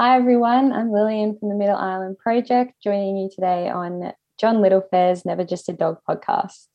Hi, everyone. I'm Lillian from the Middle Island Project, joining you today on John Littlefair's Never Just a Dog podcast.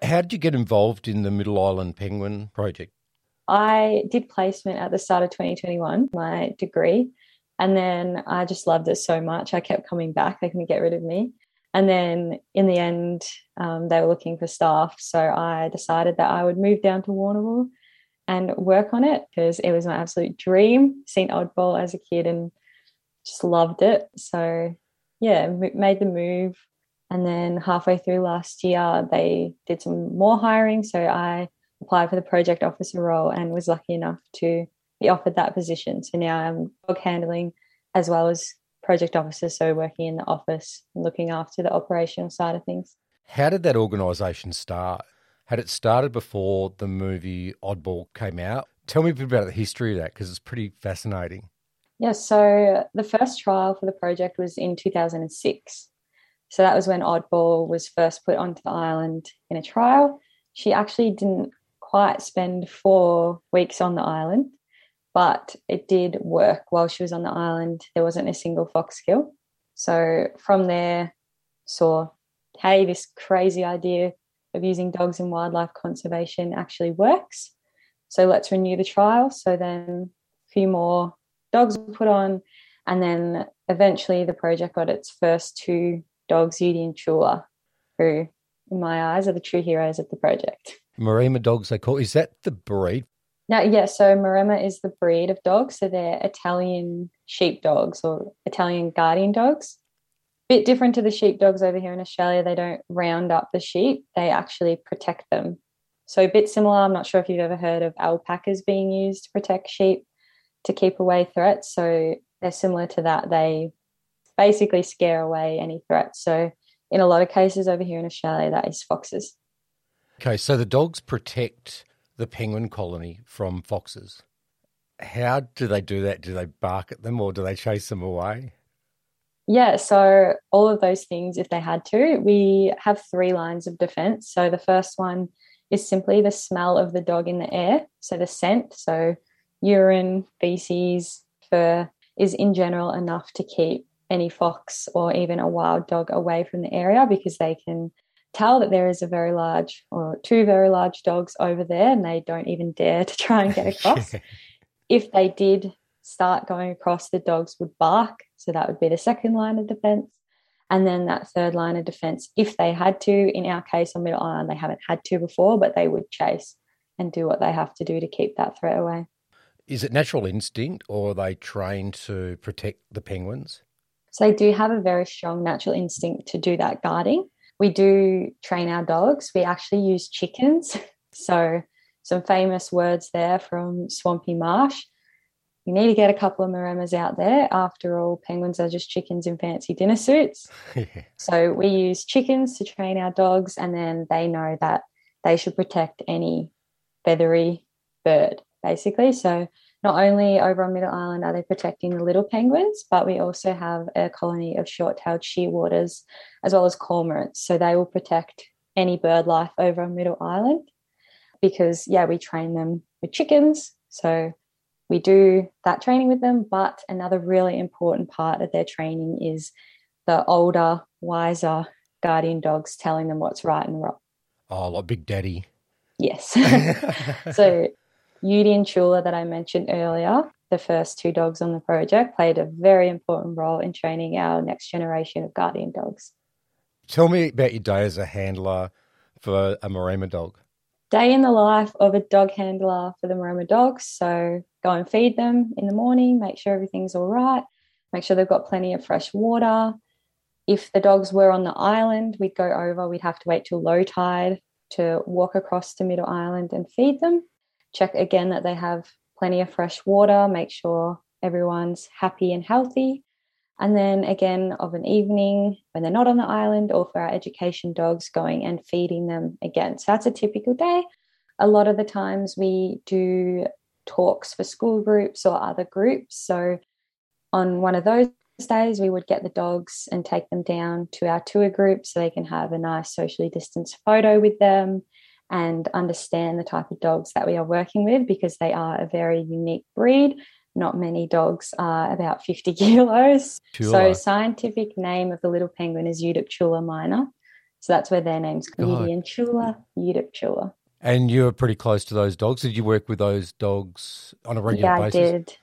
How did you get involved in the Middle Island Penguin Project? I did placement at the start of 2021, my degree. And then I just loved it so much. I kept coming back. They couldn't get rid of me. And then in the end, um, they were looking for staff. So I decided that I would move down to Warrnambool and work on it because it was my absolute dream. Seen Oddball as a kid and just loved it. So yeah, made the move. And then halfway through last year, they did some more hiring. So I applied for the project officer role and was lucky enough to be offered that position. So now I'm dog handling as well as project officer, so working in the office looking after the operational side of things. How did that organisation start? Had it started before the movie Oddball came out? Tell me a bit about the history of that because it's pretty fascinating. Yes, yeah, so the first trial for the project was in 2006. So that was when Oddball was first put onto the island in a trial. She actually didn't quite spend four weeks on the island, but it did work while she was on the island. There wasn't a single fox kill. So from there, saw, hey, this crazy idea of using dogs in wildlife conservation actually works. So let's renew the trial. So then a few more dogs were put on, and then eventually the project got its first two dogs, Eudy and Tula, who, in my eyes, are the true heroes of the project. Maremma dogs, they call. Is that the breed? No, yeah. So Maremma is the breed of dogs. So they're Italian sheep dogs or Italian guardian dogs. Bit different to the sheep dogs over here in Australia. They don't round up the sheep; they actually protect them. So a bit similar. I'm not sure if you've ever heard of alpacas being used to protect sheep to keep away threats. So they're similar to that. They basically scare away any threats. So in a lot of cases over here in Australia, that is foxes. Okay, so the dogs protect the penguin colony from foxes. How do they do that? Do they bark at them or do they chase them away? Yeah, so all of those things, if they had to, we have three lines of defense. So the first one is simply the smell of the dog in the air. So the scent, so urine, feces, fur is in general enough to keep any fox or even a wild dog away from the area because they can tell that there is a very large or two very large dogs over there and they don't even dare to try and get across. if they did start going across, the dogs would bark. So that would be the second line of defense. And then that third line of defense, if they had to, in our case on Middle Island, they haven't had to before, but they would chase and do what they have to do to keep that threat away. Is it natural instinct or are they trained to protect the penguins? So they do have a very strong natural instinct to do that guarding we do train our dogs. We actually use chickens. So, some famous words there from Swampy Marsh. You need to get a couple of Maremmas out there. After all, penguins are just chickens in fancy dinner suits. So, we use chickens to train our dogs, and then they know that they should protect any feathery bird, basically. So, not only over on Middle Island are they protecting the little penguins, but we also have a colony of short-tailed shearwaters as well as cormorants. So they will protect any bird life over on Middle Island because yeah, we train them with chickens. So we do that training with them, but another really important part of their training is the older, wiser guardian dogs telling them what's right and wrong. Oh, like Big Daddy. Yes. so Eudy and Tula that I mentioned earlier, the first two dogs on the project, played a very important role in training our next generation of guardian dogs. Tell me about your day as a handler for a Maremma dog. Day in the life of a dog handler for the Maremma dogs. So go and feed them in the morning, make sure everything's all right, make sure they've got plenty of fresh water. If the dogs were on the island, we'd go over, we'd have to wait till low tide to walk across to Middle Island and feed them check again that they have plenty of fresh water, make sure everyone's happy and healthy. And then again, of an evening when they're not on the island, or for our education dogs, going and feeding them again. So that's a typical day. A lot of the times we do talks for school groups or other groups. So on one of those days, we would get the dogs and take them down to our tour group so they can have a nice socially distanced photo with them and understand the type of dogs that we are working with because they are a very unique breed. Not many dogs are about 50 kilos. Tula. So, scientific name of the little penguin is Eudyptula minor. So that's where their names come. Udian Chula, Chula. And you were pretty close to those dogs. Did you work with those dogs on a regular yeah, basis? Yeah, I did.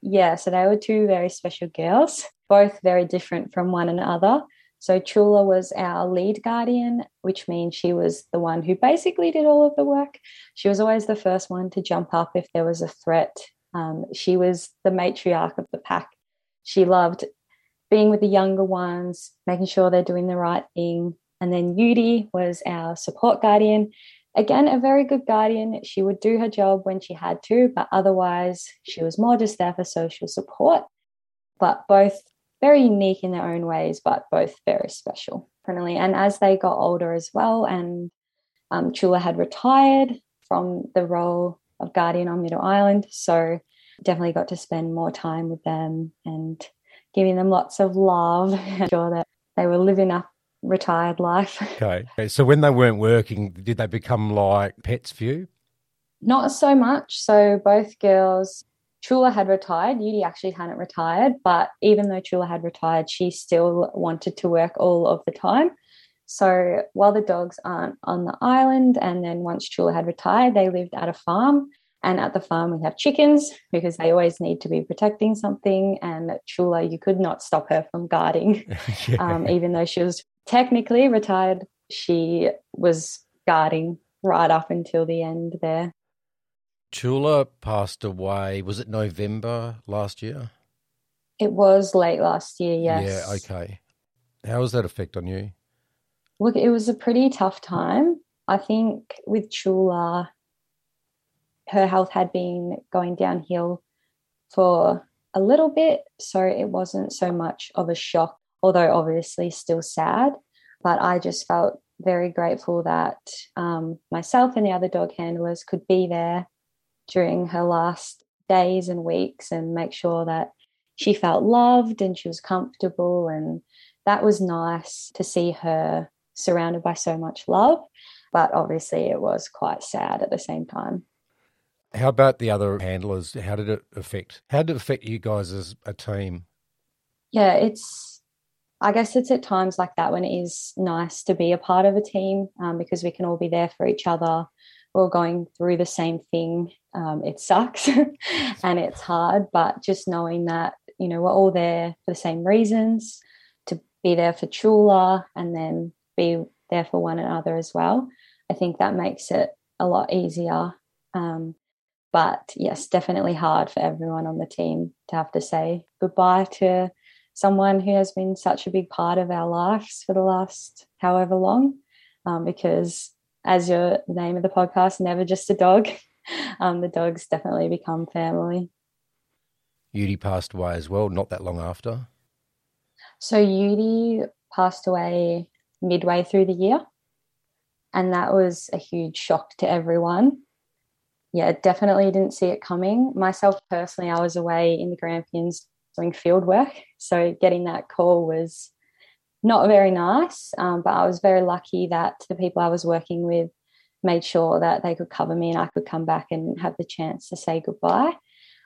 Yeah, so they were two very special girls, both very different from one another. So Tula was our lead guardian, which means she was the one who basically did all of the work. She was always the first one to jump up if there was a threat. Um, she was the matriarch of the pack. She loved being with the younger ones, making sure they're doing the right thing. And then Eudy was our support guardian. Again, a very good guardian. She would do her job when she had to, but otherwise, she was more just there for social support. But both very unique in their own ways, but both very special. Apparently. And as they got older as well, and um, Tula had retired from the role of guardian on Middle Island, so definitely got to spend more time with them and giving them lots of love, sure that they were living up retired life. Okay. So when they weren't working, did they become like pets for you? Not so much. So both girls, Tula had retired. Eudy actually hadn't retired, but even though Tula had retired, she still wanted to work all of the time. So while the dogs aren't on the island, and then once Tula had retired, they lived at a farm. And at the farm, we have chickens because they always need to be protecting something. And Tula, you could not stop her from guarding, yeah. um, even though she was technically retired. She was guarding right up until the end there. Tula passed away, was it November last year? It was late last year, yes. Yeah, okay. How was that effect on you? Look, it was a pretty tough time. I think with Tula, her health had been going downhill for a little bit, so it wasn't so much of a shock, although obviously still sad. But I just felt very grateful that um, myself and the other dog handlers could be there during her last days and weeks and make sure that she felt loved and she was comfortable. And that was nice to see her surrounded by so much love. But obviously, it was quite sad at the same time. How about the other handlers? How did it affect? How did it affect you guys as a team? Yeah, it's. I guess it's at times like that when it is nice to be a part of a team um, because we can all be there for each other. We're going through the same thing. Um, it sucks and it's hard, but just knowing that you know we're all there for the same reasons to be there for Tula and then be there for one another as well. I think that makes it a lot easier. Um, but yes, definitely hard for everyone on the team to have to say goodbye to someone who has been such a big part of our lives for the last however long. Um, because, as your name of the podcast, never just a dog, um, the dogs definitely become family. Eudy passed away as well, not that long after. So Eudy passed away midway through the year, and that was a huge shock to everyone yeah, definitely didn't see it coming. Myself personally, I was away in the Grampians doing field work. So getting that call was not very nice. Um, but I was very lucky that the people I was working with made sure that they could cover me and I could come back and have the chance to say goodbye.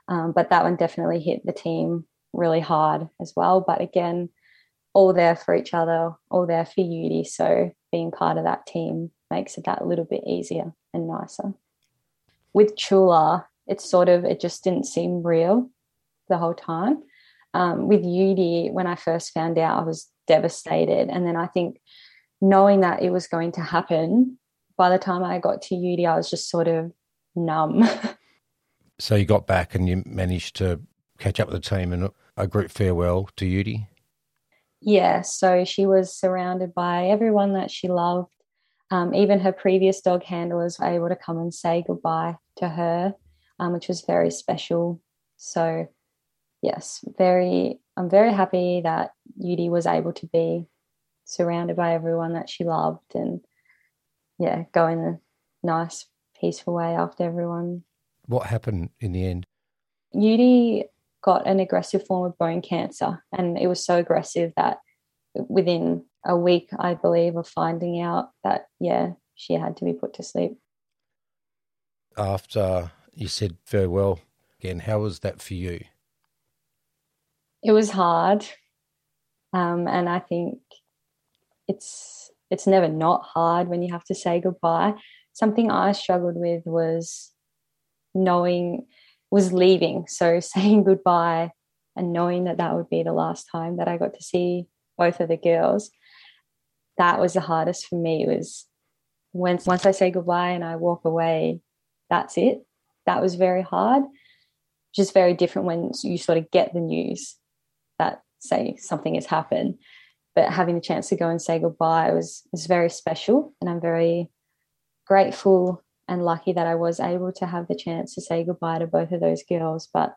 Um, but that one definitely hit the team really hard as well. But again, all there for each other, all there for Eudy. So being part of that team makes it that little bit easier and nicer with Tula, it's sort of it just didn't seem real the whole time. Um, with Eudy, when I first found out, I was devastated, and then I think knowing that it was going to happen, by the time I got to Eudy, I was just sort of numb. so you got back and you managed to catch up with the team and a group farewell to Eudy. Yeah, so she was surrounded by everyone that she loved. Um, even her previous dog handlers were able to come and say goodbye to her, um, which was very special. So, yes, very. I'm very happy that Eudy was able to be surrounded by everyone that she loved, and yeah, go in a nice, peaceful way after everyone What happened in the end? Eudy got an aggressive form of bone cancer, and it was so aggressive that within a week, I believe, of finding out that, yeah, she had to be put to sleep. After you said farewell again, how was that for you? It was hard. Um, and I think it's it's never not hard when you have to say goodbye. Something I struggled with was knowing was leaving. So saying goodbye and knowing that that would be the last time that I got to see both of the girls. That was the hardest for me. Was once once I say goodbye and I walk away, that's it. That was very hard. Just very different when you sort of get the news that say something has happened. But having the chance to go and say goodbye was was very special, and I'm very grateful and lucky that I was able to have the chance to say goodbye to both of those girls. But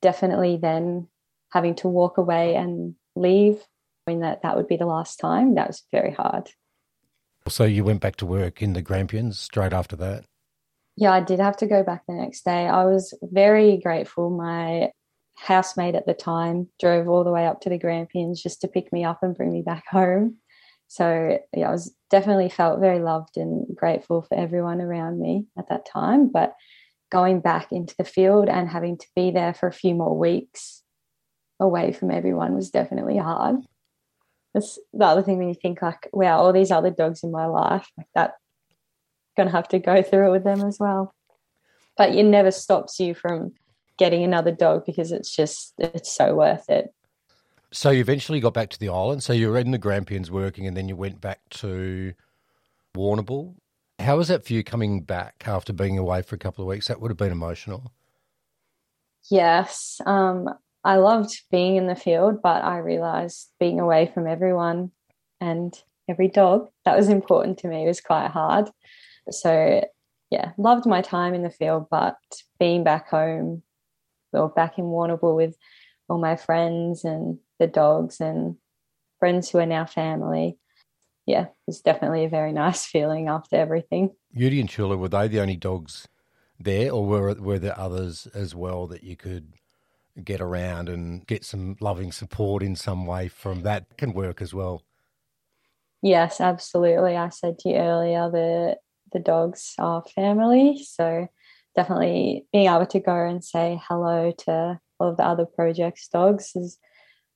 definitely then having to walk away and leave, knowing that that would be the last time, that was very hard. So you went back to work in the Grampians straight after that? Yeah, I did have to go back the next day. I was very grateful. My housemate at the time drove all the way up to the Grampians just to pick me up and bring me back home. So yeah, I was definitely felt very loved and grateful for everyone around me at that time. But going back into the field and having to be there for a few more weeks away from everyone was definitely hard. That's the other thing when you think like, wow, all these other dogs in my life, like that gonna have to go through it with them as well. But it never stops you from getting another dog because it's just it's so worth it. So you eventually got back to the island. So you were in the Grampians working, and then you went back to Warrnambool. How was that for you coming back after being away for a couple of weeks? That would have been emotional. Yes, um, I loved being in the field, but I realised being away from everyone and every dog that was important to me was quite hard. So yeah, loved my time in the field, but being back home or back in Warrnambool with all my friends and the dogs and friends who are now family. Yeah, it's definitely a very nice feeling after everything. Eudy and Tula, were they the only dogs there, or were were there others as well that you could get around and get some loving support in some way from that can work as well? Yes, absolutely. I said to you earlier that the dogs are family, so definitely being able to go and say hello to all of the other projects dogs is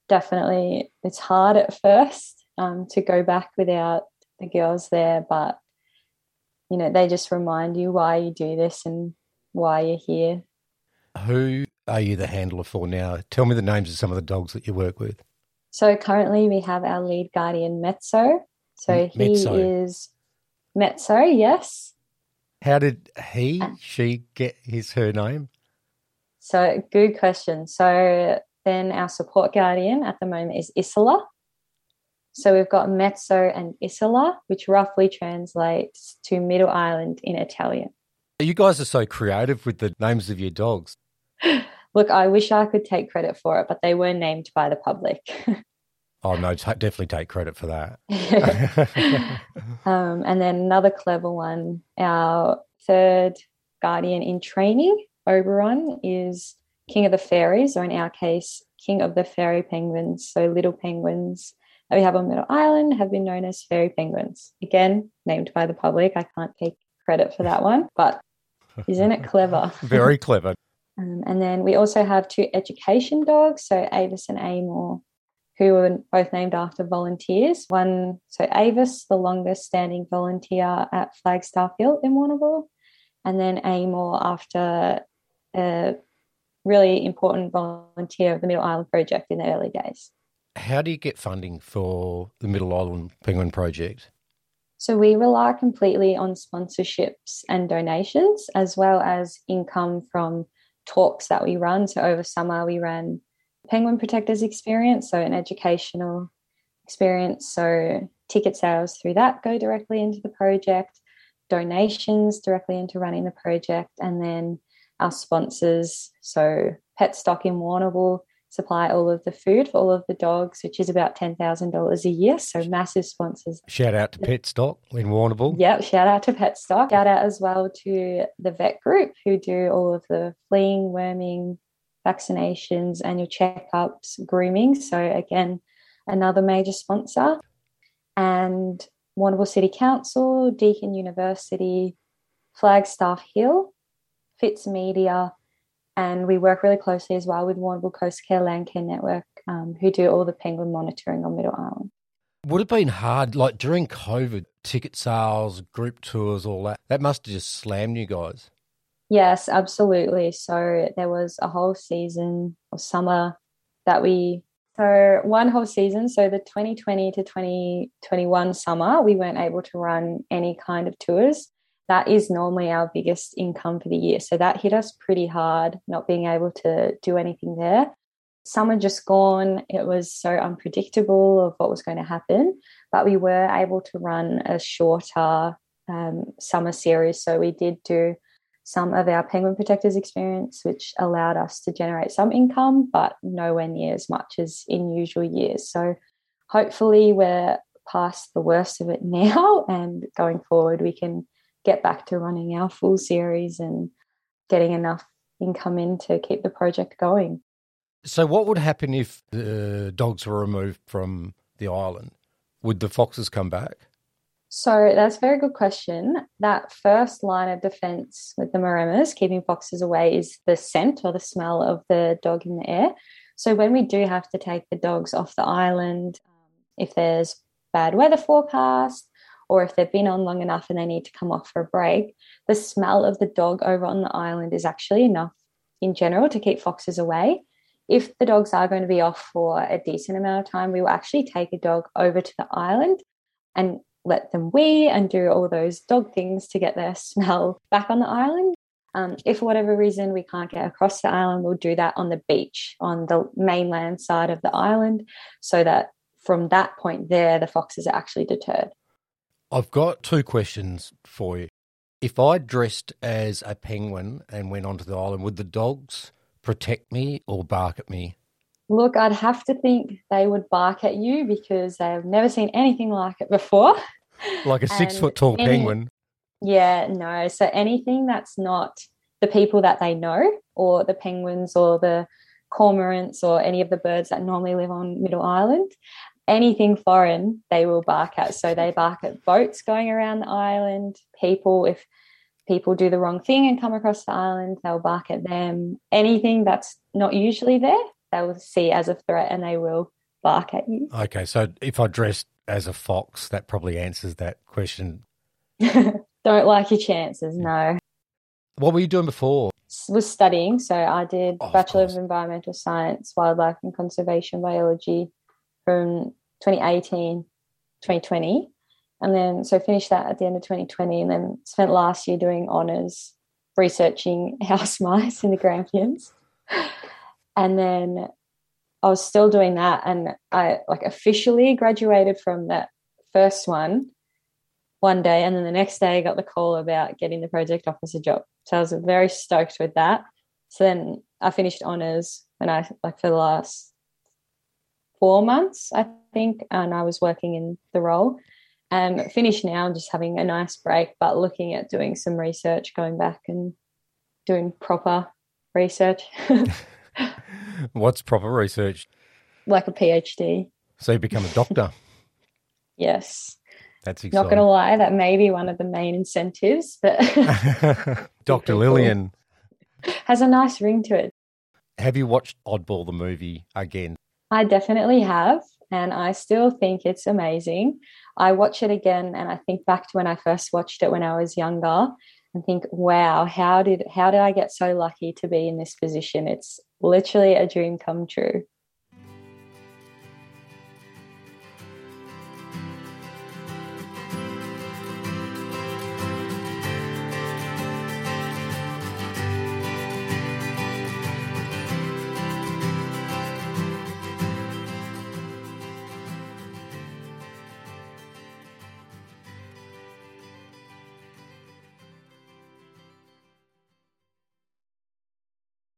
definitely it's hard at first um, to go back without the girls there, but you know they just remind you why you do this and why you're here. Who are you the handler for now? Tell me the names of some of the dogs that you work with. So currently we have our lead guardian Mezzo. So he is Mezzo, yes. How did he, she get his her name? So good question. So then our support guardian at the moment is Isola. So we've got Mezzo and Isola, which roughly translates to Middle Island in Italian. You guys are so creative with the names of your dogs. Look, I wish I could take credit for it, but they were named by the public. oh no, t- definitely take credit for that. um, and then another clever one, our third guardian in training, Oberon, is king of the fairies, or in our case, king of the fairy penguins. So little penguins that we have on Middle Island have been known as fairy penguins. Again, named by the public. I can't take credit for that one, but isn't it clever? Very clever. um, and then we also have two education dogs, so Avis and Amor, who were both named after volunteers. One, so Avis, the longest standing volunteer at Flagstaff Hill in Warrnambool, and then Amor after a really important volunteer of the Middle Island Project in the early days. How do you get funding for the Middle Island Penguin Project? So we rely completely on sponsorships and donations, as well as income from talks that we run. So over summer, we ran Penguin Protectors Experience, so an educational experience. So ticket sales through that go directly into the project, donations directly into running the project, and then our sponsors. So Petstock in Warrnambool supply all of the food for all of the dogs, which is about $10,000 a year. So massive sponsors. Shout out to Petstock in Warrnambool. Yep, shout out to Petstock. Shout out as well to the vet group who do all of the fleeing, worming, vaccinations, annual checkups, grooming. So again, another major sponsor. And Warrnambool City Council, Deakin University, Flagstaff Hill, Fitz Media, and we work really closely as well with Warrnambool Coast Care Landcare Network, um, who do all the penguin monitoring on Middle Island. Would have been hard, like during COVID, ticket sales, group tours, all that. That must have just slammed you guys. Yes, absolutely. So there was a whole season or summer that we, so one whole season, so the 2020 to 2021 summer, we weren't able to run any kind of tours that is normally our biggest income for the year. So that hit us pretty hard, not being able to do anything there. Summer just gone, it was so unpredictable of what was going to happen, but we were able to run a shorter um, summer series. So we did do some of our penguin protectors experience, which allowed us to generate some income, but nowhere near as much as in usual years. So hopefully we're past the worst of it now and going forward we can get back to running our full series and getting enough income in to keep the project going. So, what would happen if the dogs were removed from the island? Would the foxes come back? So, that's a very good question. That first line of defense with the Maremmas, keeping foxes away, is the scent or the smell of the dog in the air. So, when we do have to take the dogs off the island, um, if there's bad weather forecast or if they've been on long enough and they need to come off for a break, the smell of the dog over on the island is actually enough in general to keep foxes away. If the dogs are going to be off for a decent amount of time, we will actually take a dog over to the island and let them wee and do all those dog things to get their smell back on the island. Um, if for whatever reason we can't get across the island, we'll do that on the beach on the mainland side of the island so that from that point there, the foxes are actually deterred. I've got two questions for you. If I dressed as a penguin and went onto the island, would the dogs protect me or bark at me? Look, I'd have to think they would bark at you because they've never seen anything like it before. Like a six foot tall any, penguin. Yeah, no. So anything that's not the people that they know, or the penguins, or the cormorants, or any of the birds that normally live on Middle Island, anything foreign they will bark at. So they bark at boats going around the island, people, if people do the wrong thing and come across the island, they'll bark at them. Anything that's not usually there, they will see as a threat and they will bark at you. Okay, so if I dressed as a fox, that probably answers that question. Don't like your chances, no. What were you doing before? Was studying. So I did oh, Bachelor of, of Environmental Science, Wildlife and Conservation Biology from 2018, 2020. And then, so finished that at the end of 2020 and then spent last year doing honours researching house mice in the Grampians. And then I was still doing that. And I like officially graduated from that first one one day. And then the next day I got the call about getting the project officer job. So I was very stoked with that. So then I finished honours and I like for the last four months, I think, and I was working in the role. Um, finished now, just having a nice break, but looking at doing some research, going back and doing proper research. What's proper research? Like a PhD. So you become a doctor. yes. That's exciting. Not going to lie, that may be one of the main incentives, but Dr. Lillian has a nice ring to it. Have you watched Oddball the movie again? I definitely have, and I still think it's amazing. I watch it again and I think back to when I first watched it when I was younger and think, wow, how did how did I get so lucky to be in this position? It's literally a dream come true.